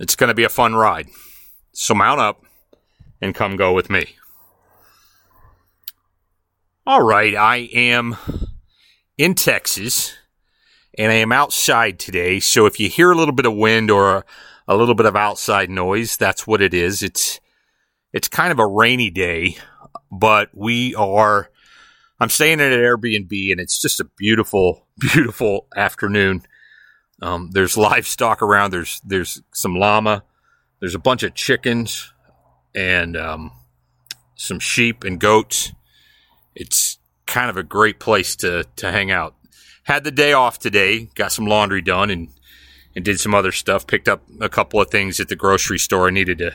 It's going to be a fun ride. So mount up and come go with me. All right, I am in Texas and I am outside today. So if you hear a little bit of wind or a, little bit of outside noise, that's what it is. It's it's kind of a rainy day, but we are I'm staying at an Airbnb and it's just a beautiful, beautiful afternoon. Um, there's livestock around. There's there's some llama. There's a bunch of chickens and um, some sheep and goats. It's kind of a great place to to hang out. Had the day off today. Got some laundry done and and did some other stuff. Picked up a couple of things at the grocery store. I needed to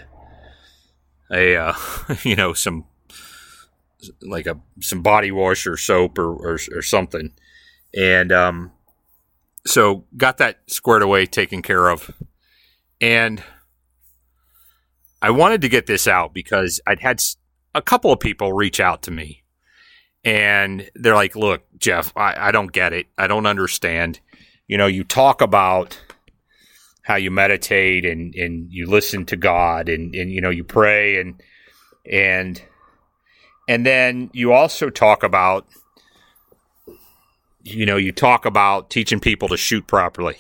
a uh, you know some like a some body wash or soap or or, or something. And um, so got that squared away, taken care of, and I wanted to get this out because I'd had a couple of people reach out to me, and they're like, "Look, Jeff, I, I don't get it. I don't understand. You know, you talk about." how you meditate and, and you listen to God and, and you know you pray and and and then you also talk about you know, you talk about teaching people to shoot properly.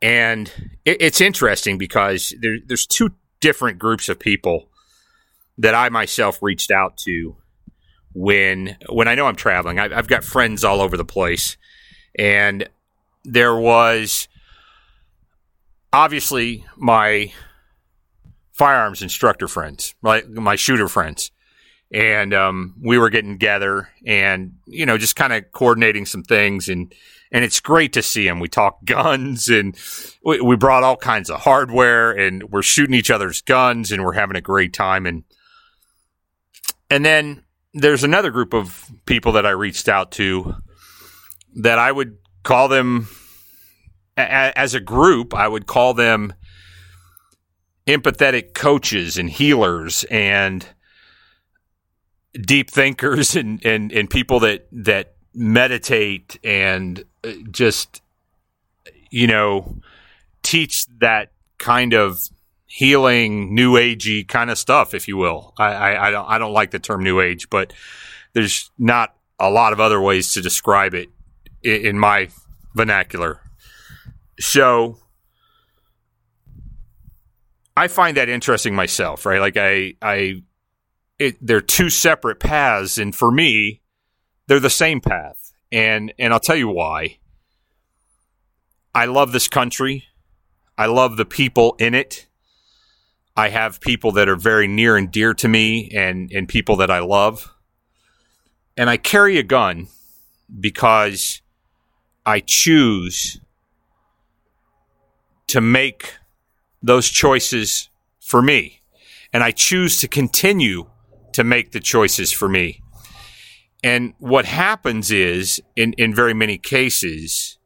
And it, it's interesting because there, there's two different groups of people that I myself reached out to when when I know I'm traveling. I, I've got friends all over the place, and there was obviously my firearms instructor friends, like my shooter friends, and um, we were getting together and you know just kind of coordinating some things and and it's great to see him. We talk guns and we, we, brought all kinds of hardware and we're shooting each other's guns and we're having a great time and and then there's another group of people that I reached out to that I would call them a, as a group I would call them empathetic coaches and healers and deep thinkers and, and, and people that, that meditate and uh, just, you know, teach that kind of healing, new agey kind of stuff, if you will. I, I, I, don't, I don't like the term new age, but there's not a lot of other ways to describe it in, in my vernacular. So I find that interesting myself, right? Like I, I it, they're two separate paths, and for me, they're the same path. And and I'll tell you why. I love this country. I love the people in it. I have people that are very near and dear to me and, and people that I love. And I carry a gun because I choose to make those choices for me. And I choose to continue to make the choices for me. And what happens is, in, in very many cases,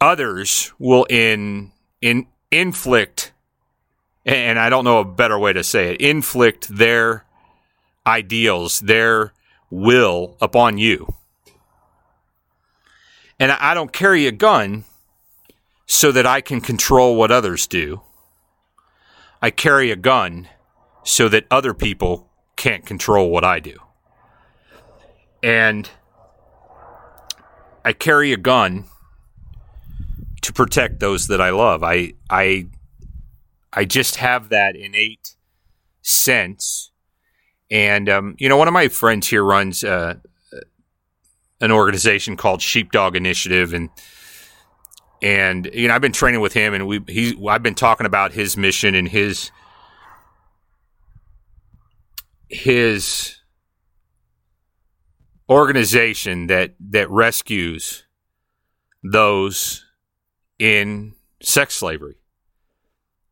others will in, in inflict, and I don't know a better way to say it, inflict their ideals, their will upon you. And I don't carry a gun so that I can control what others do. I carry a gun so that other people can't control what I do. And I carry a gun to protect those that I love. I I I just have that innate sense. And um, you know, one of my friends here runs uh, an organization called Sheepdog Initiative, and and you know I've been training with him, and we he I've been talking about his mission and his his organization that that rescues those in sex slavery,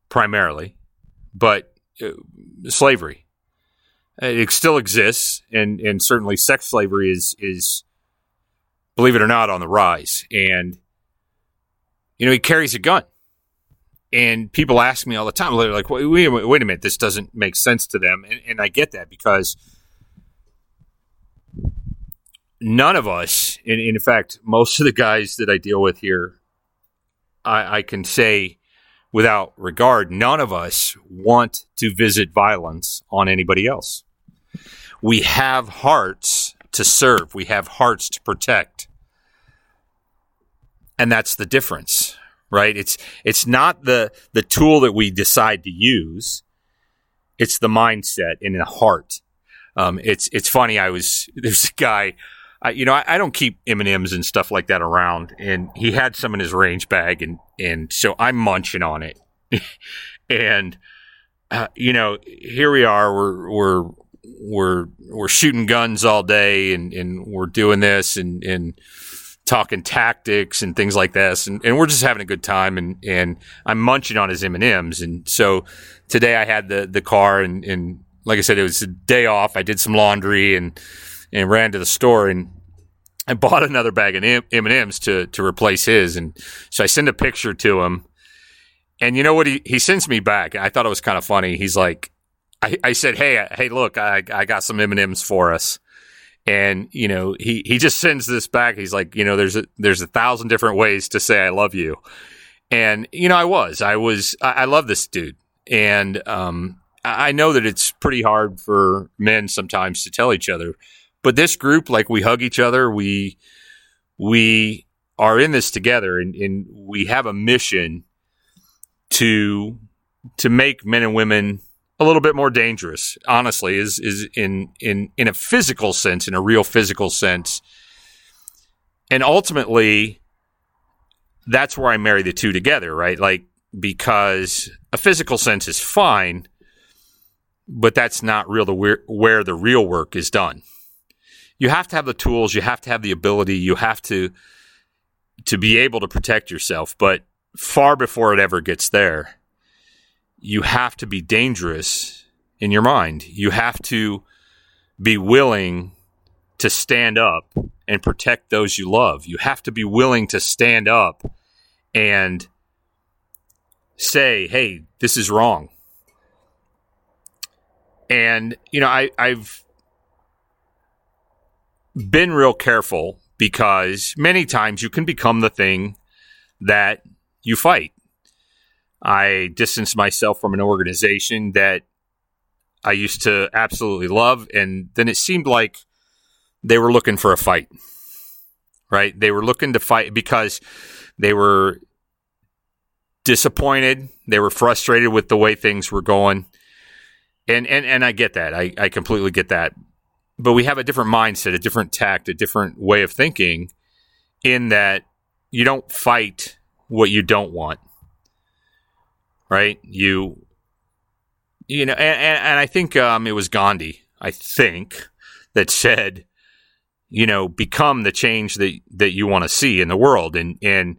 primarily, but uh, slavery. It still exists, and, and certainly sex slavery is is believe it or not on the rise. And you know, he carries a gun, and people ask me all the time, they're like, "Wait, wait, wait a minute, this doesn't make sense to them," and, and I get that because none of us, and, in fact, most of the guys that I deal with here, I, I can say without regard, none of us want to visit violence on anybody else. We have hearts to serve. We have hearts to protect. And that's the difference, right? It's it's not the the tool that we decide to use. It's the mindset and the heart. Um, it's it's funny. I was there's a guy I, you know, I, I, don't keep M and M's and stuff like that around, and he had some in his range bag, and and so I'm munching on it, and uh, you know, here we are, we're we're we're we're shooting guns all day, and and we're doing this, and and talking tactics and things like this, and, and we're just having a good time, and and I'm munching on his M and M's, and so today I had the the car, and and like I said, it was a day off. I did some laundry and and ran to the store and I bought another bag of M and M's to to replace his, and so I send a picture to him, and you know what he he sends me back. I thought it was kind of funny. He's like, I, I said, hey uh, hey look, I I got some M and M's for us, and you know he he just sends this back. He's like, you know, there's a there's a thousand different ways to say I love you, and you know I was I was I, I love this dude, and um I know that it's pretty hard for men sometimes to tell each other but this group, like we hug each other, we we are in this together, and, and we have a mission to to make men and women a little bit more dangerous. Honestly, is is in in in a physical sense, in a real physical sense, and ultimately, that's where I marry the two together, right? Like because a physical sense is fine, but that's not real the where, the real work is done you have to have the tools, you have to have the ability, you have to to be able to protect yourself, but far before it ever gets there, you have to be dangerous in your mind. You have to be willing to stand up and protect those you love. You have to be willing to stand up and say, "Hey, this is wrong." And you know, I, I've been real careful because many times you can become the thing that you fight. I distanced myself from an organization that I used to absolutely love, and then it seemed like they were looking for a fight. Right? They were looking to fight because they were disappointed. They were frustrated with the way things were going. And and and I get that. I, I completely get that but we have a different mindset, a different tact, a different way of thinking in that you don't fight what you don't want. Right? You you know, and, and I think um, it was Gandhi, I think, that said, you know, become the change that that you want to see in the world. And and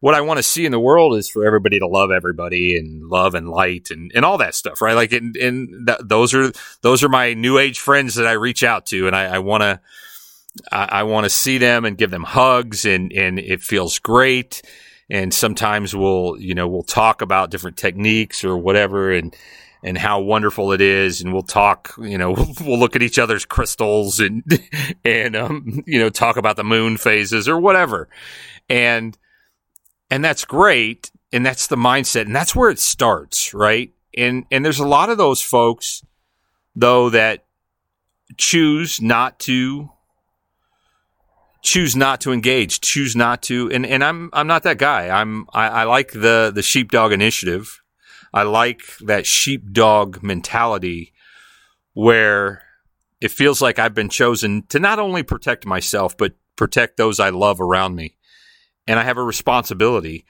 what I want to see in the world is for everybody to love everybody and love and light and, and all that stuff, right? Like, and, and th- those are, those are my new age friends that I reach out to. And I, I want to, I, I want to see them and give them hugs and, and it feels great. And sometimes we'll, you know, we'll talk about different techniques or whatever and, and how wonderful it is. And we'll talk, you know, we'll look at each other's crystals and, and, um, you know, talk about the moon phases or whatever. And, and that's great. And that's the mindset. And that's where it starts, right? And, and there's a lot of those folks, though, that choose not to choose not to engage, choose not to, and, and I'm I'm not that guy. I'm I, I like the the sheepdog initiative. I like that sheepdog mentality where it feels like I've been chosen to not only protect myself but protect those I love around me and I have a responsibility.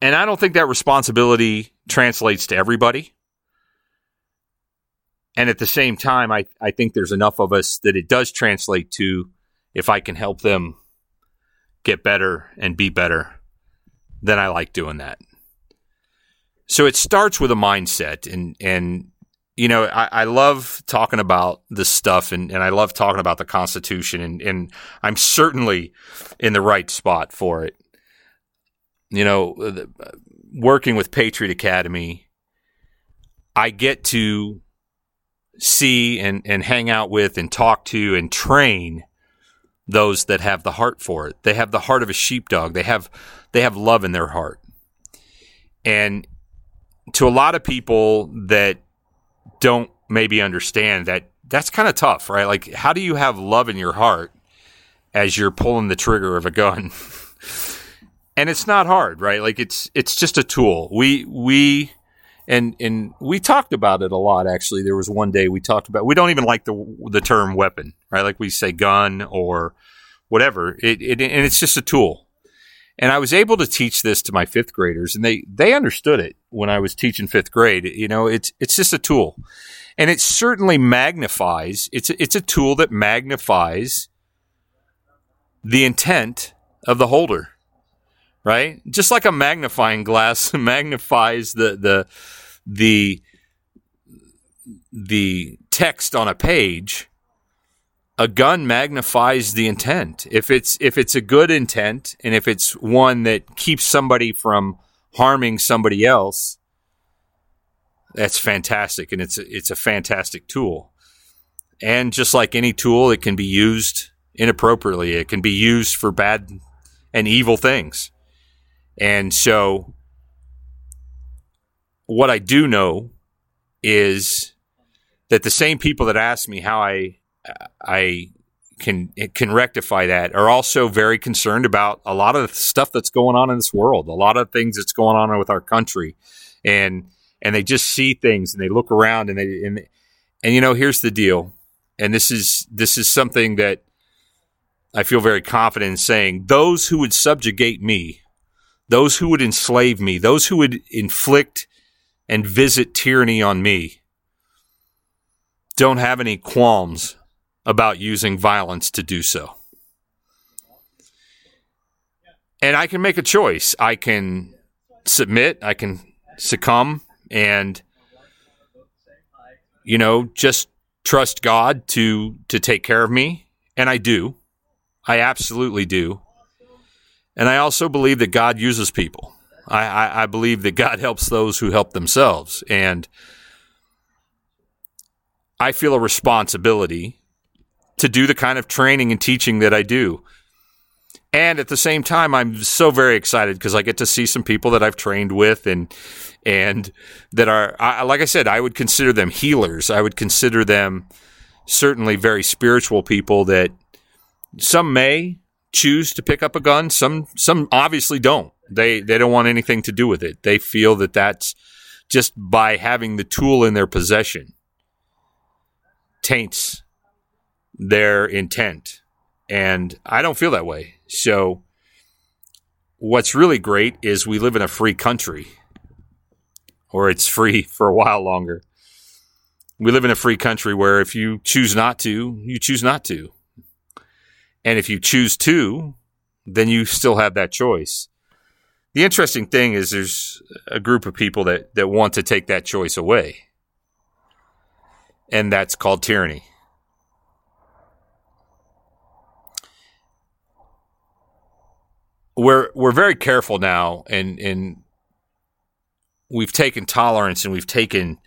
And I don't think that responsibility translates to everybody. And at the same time, I, I think there's enough of us that it does translate to if I can help them get better and be better, then I like doing that. So it starts with a mindset and, and, you know, I, I love talking about this stuff and, and I love talking about the Constitution and, and I'm certainly in the right spot for it. You know, the, working with Patriot Academy, I get to see and, and hang out with and talk to and train those that have the heart for it. They have the heart of a sheepdog. They have they have love in their heart. And to a lot of people that don't maybe understand that that's kind of tough, right? Like how do you have love in your heart as you're pulling the trigger of a gun? and it's not hard, right? Like it's it's just a tool. We we and and we talked about it a lot actually. There was one day we talked about we don't even like the the term weapon right? Like we say gun or whatever. It, it and it's just a tool. And i was able to teach this to my fifth graders and they they understood it when i was teaching fifth grade. You know it's it's just a tool. And it certainly magnifies it's a, it's a tool that magnifies the intent of the holder right just like a magnifying glass magnifies the the the the text on a page, a gun magnifies the intent. If it's if it's a good intent and if it's one that keeps somebody from harming somebody else, that's fantastic and it's a, it's a fantastic tool. And just like any tool, it can be used inappropriately. It can be used for bad and evil things. And so what I do know is that the same people that ask me how I I can can rectify that are also very concerned about a lot of the stuff that's going on in this world, a lot of things that's going on with our country, and and they just see things and they look around and they and and you know here's the deal, and this is this is something that I feel very confident in saying. Those who would subjugate me, those who would enslave me, those who would inflict and visit tyranny on me don't have any qualms about using violence to do so. And I can make a choice. I can submit, I can succumb, and, you know, just trust God to, to take care of me. And I do. I absolutely do. And I also believe that God uses people. I, I, I believe that God helps those who help themselves. And I feel a responsibility to do the kind of training and teaching that I do. And at the same time, I'm so very excited because I get to see some people that I've trained with and and that are, I, like I said, I would consider them healers. I would consider them certainly very spiritual people that some may choose to pick up a gun. Some some obviously don't. They they don't want anything to do with it. They feel that that's just by having the tool in their possession taints their intent. And I don't feel that way. So what's really great is we live in a free country or it's free for a while longer. We live in a free country where if you choose not to, you choose not to. And if you choose to, then you still have that choice. The interesting thing is there's a group of people that, that want to take that choice away. And that's called tyranny. We're we're very careful now and and we've taken tolerance and we've taken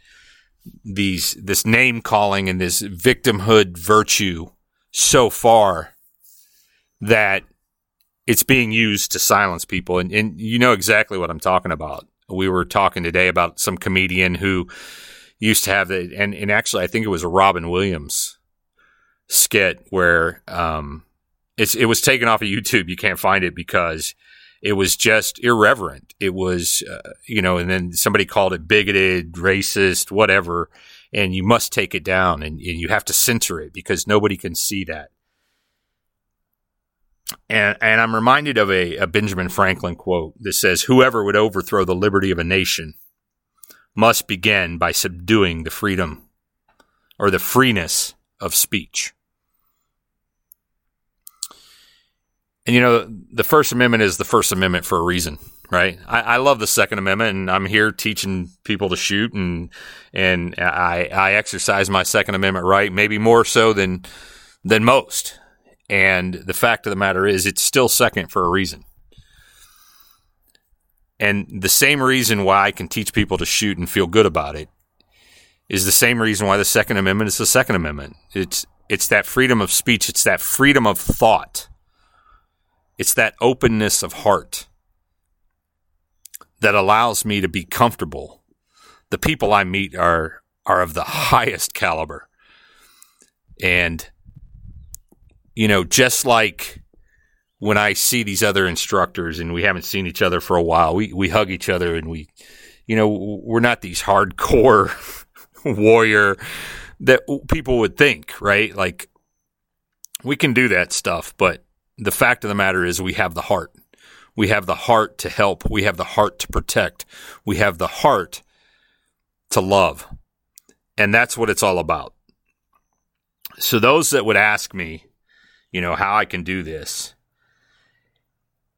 these this name calling and this victimhood virtue so far that it's being used to silence people. And, and you know exactly what I'm talking about. We were talking today about some comedian who used to have the, and, and actually, I think it was a Robin Williams skit where um, it's, it was taken off of YouTube. You can't find it because it was just irreverent. It was, uh, you know, and then somebody called it bigoted, racist, whatever. And you must take it down and, and you have to censor it because nobody can see that. And, and I'm reminded of a, a Benjamin Franklin quote that says, Whoever would overthrow the liberty of a nation must begin by subduing the freedom or the freeness of speech. And you know, the First Amendment is the First Amendment for a reason, right? I, I, love the Second Amendment, and I'm here teaching people to shoot, and and I I exercise my Second Amendment right, maybe more so than than most. And the fact of the matter is, it's still second for a reason. And the same reason why I can teach people to shoot and feel good about it is the same reason why the Second Amendment is the Second Amendment. It's it's that freedom of speech, it's that freedom of thought. It's that openness of heart that allows me to be comfortable. The people I meet are are of the highest caliber. And you know, just like when I see these other instructors and we haven't seen each other for a while, we we hug each other and we you know, we're not these hardcore warrior that people would think, right? Like we can do that stuff, but the fact of the matter is we have the heart. We have the heart to help. We have the heart to protect. We have the heart to love. And that's what it's all about. So, those that would ask me, you know, how I can do this,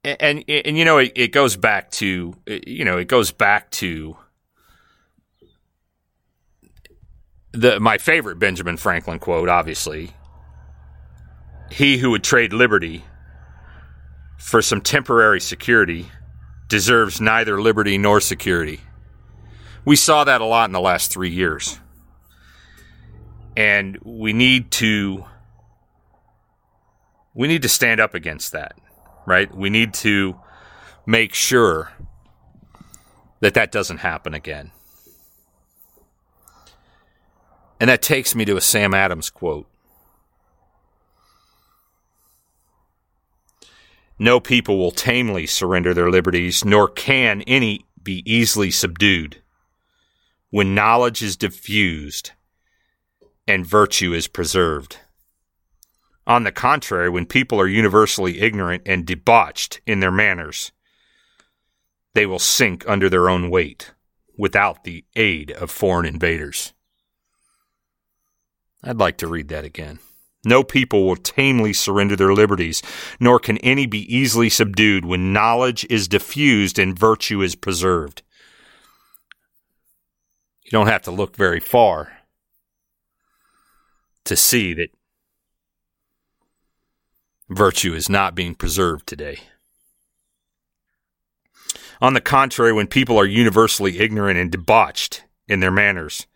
and, and, and you know, it, it goes back to, you know, it goes back to the my favorite Benjamin Franklin quote, obviously. He who would trade liberty for some temporary security deserves neither liberty nor security. We saw that a lot in the last three years. And we need to we need to stand up against that, right? We need to make sure that that doesn't happen again. And that takes me to a Sam Adams quote. No people will tamely surrender their liberties, nor can any be easily subdued. When knowledge is diffused and virtue is preserved. On the contrary, when people are universally ignorant and debauched in their manners, they will sink under their own weight without the aid of foreign invaders. I'd like to read that again. No people will tamely surrender their liberties, nor can any be easily subdued when knowledge is diffused and virtue is preserved. You don't have to look very far to see that virtue is not being preserved today. On the contrary, when people are universally ignorant and debauched in their manners,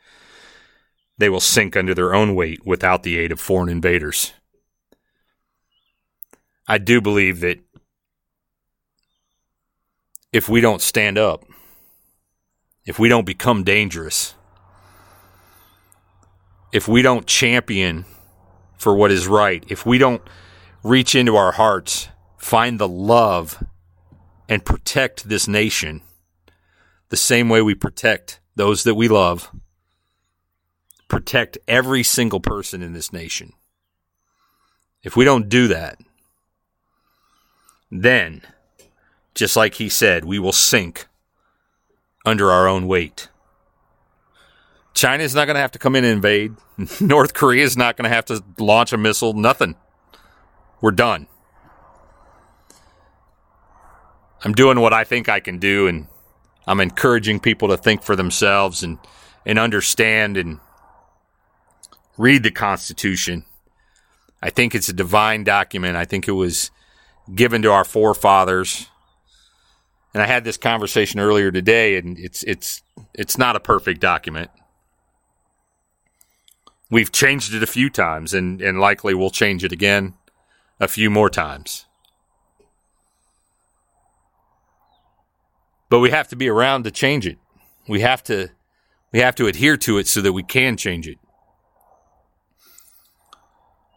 they will sink under their own weight without the aid of foreign invaders. I do believe that if we don't stand up, if we don't become dangerous, if we don't champion for what is right, if we don't reach into our hearts, find the love, and protect this nation the same way we protect those that we love protect every single person in this nation. If we don't do that, then, just like he said, we will sink under our own weight. China is not going to have to come in and invade. North Korea is not going to have to launch a missile. Nothing. We're done. I'm doing what I think I can do, and I'm encouraging people to think for themselves and, and understand and read the Constitution. I think it's a divine document. I think it was given to our forefathers. And I had this conversation earlier today, and it's it's it's not a perfect document. We've changed it a few times, and, and likely we'll change it again a few more times. But we have to be around to change it. We have to we have to adhere to it so that we can change it.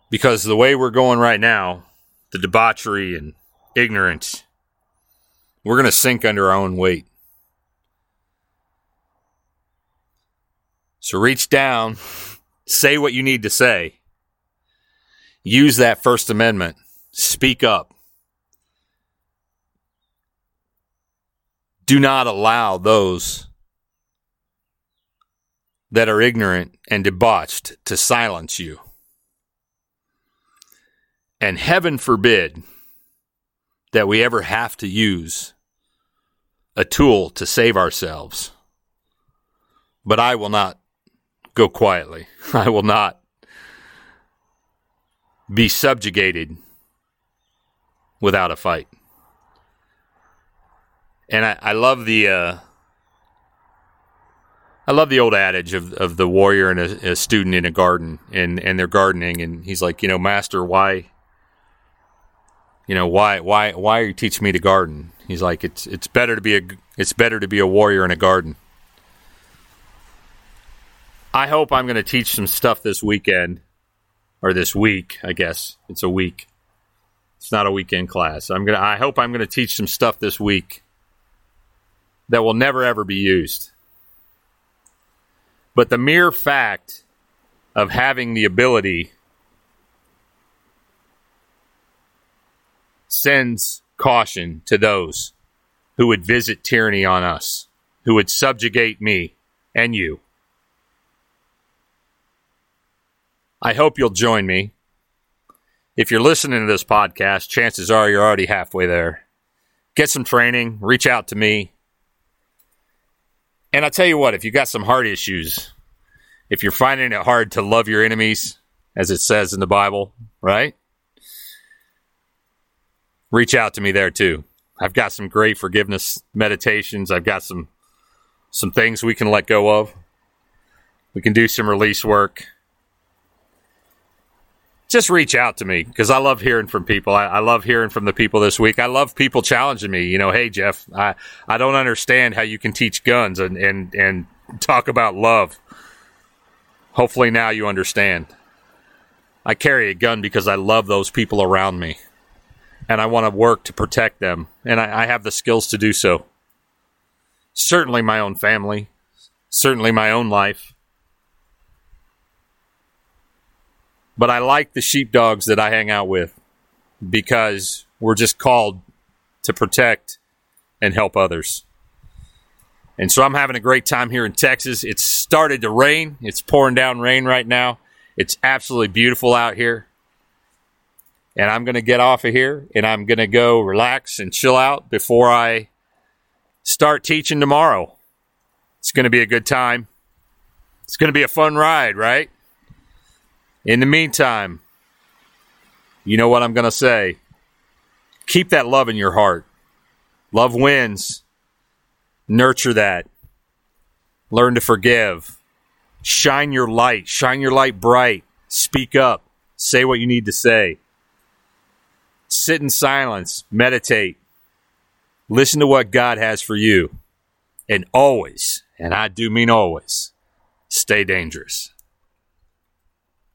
Because the way we're going right now, the debauchery and ignorance, we're going to sink under our own weight. So reach down, say what you need to say, use that First Amendment, speak up. Do not allow those that are ignorant and debauched to silence you. And heaven forbid that we ever have to use a tool to save ourselves. But I will not go quietly. I will not be subjugated without a fight. And I, I love the uh, I love the old adage of, of the warrior and a, a student in a garden and, and they're gardening and he's like, you know, master, why you know, why why why are you teaching me to garden? He's like, it's it's better to be a it's better to be a warrior in a garden. I hope I'm going to teach some stuff this weekend or this week, I guess. It's a week. It's not a weekend class. I'm to I hope I'm to teach some stuff this week that will never ever be used. But the mere fact of having the ability sends caution to those who would visit tyranny on us, who would subjugate me and you. I hope you'll join me. If you're listening to this podcast, chances are you're already halfway there. Get some training, reach out to me. And I tell you what, if you got some heart issues, if you're finding it hard to love your enemies, as it says in the Bible, right? Reach out to me there too. I've got some great forgiveness meditations. I've got some some things we can let go of. We can do some release work. Just reach out to me because I love hearing from people. I, I, love hearing from the people this week. I love people challenging me. You know, hey Jeff, I, I don't understand how you can teach guns and, and, and talk about love. Hopefully now you understand. I carry a gun because I love those people around me and I want to work to protect them, and I, I have the skills to do so. Certainly, my own family, certainly, my own life. But I like the sheepdogs that I hang out with because we're just called to protect and help others. And so I'm having a great time here in Texas. It's started to rain. It's pouring down rain right now. It's absolutely beautiful out here and I'm going to get off of here and I'm going to go relax and chill out before I start teaching tomorrow. It's going to be a good time. It's going to be a fun ride, right? In the meantime, you know what I'm going to say. Keep that love in your heart. Love wins. Nurture that. Learn to forgive. Shine your light. Shine your light bright. Speak up. Say what you need to say sit in silence, meditate, listen to what God has for you, and always, and I do mean always, stay dangerous.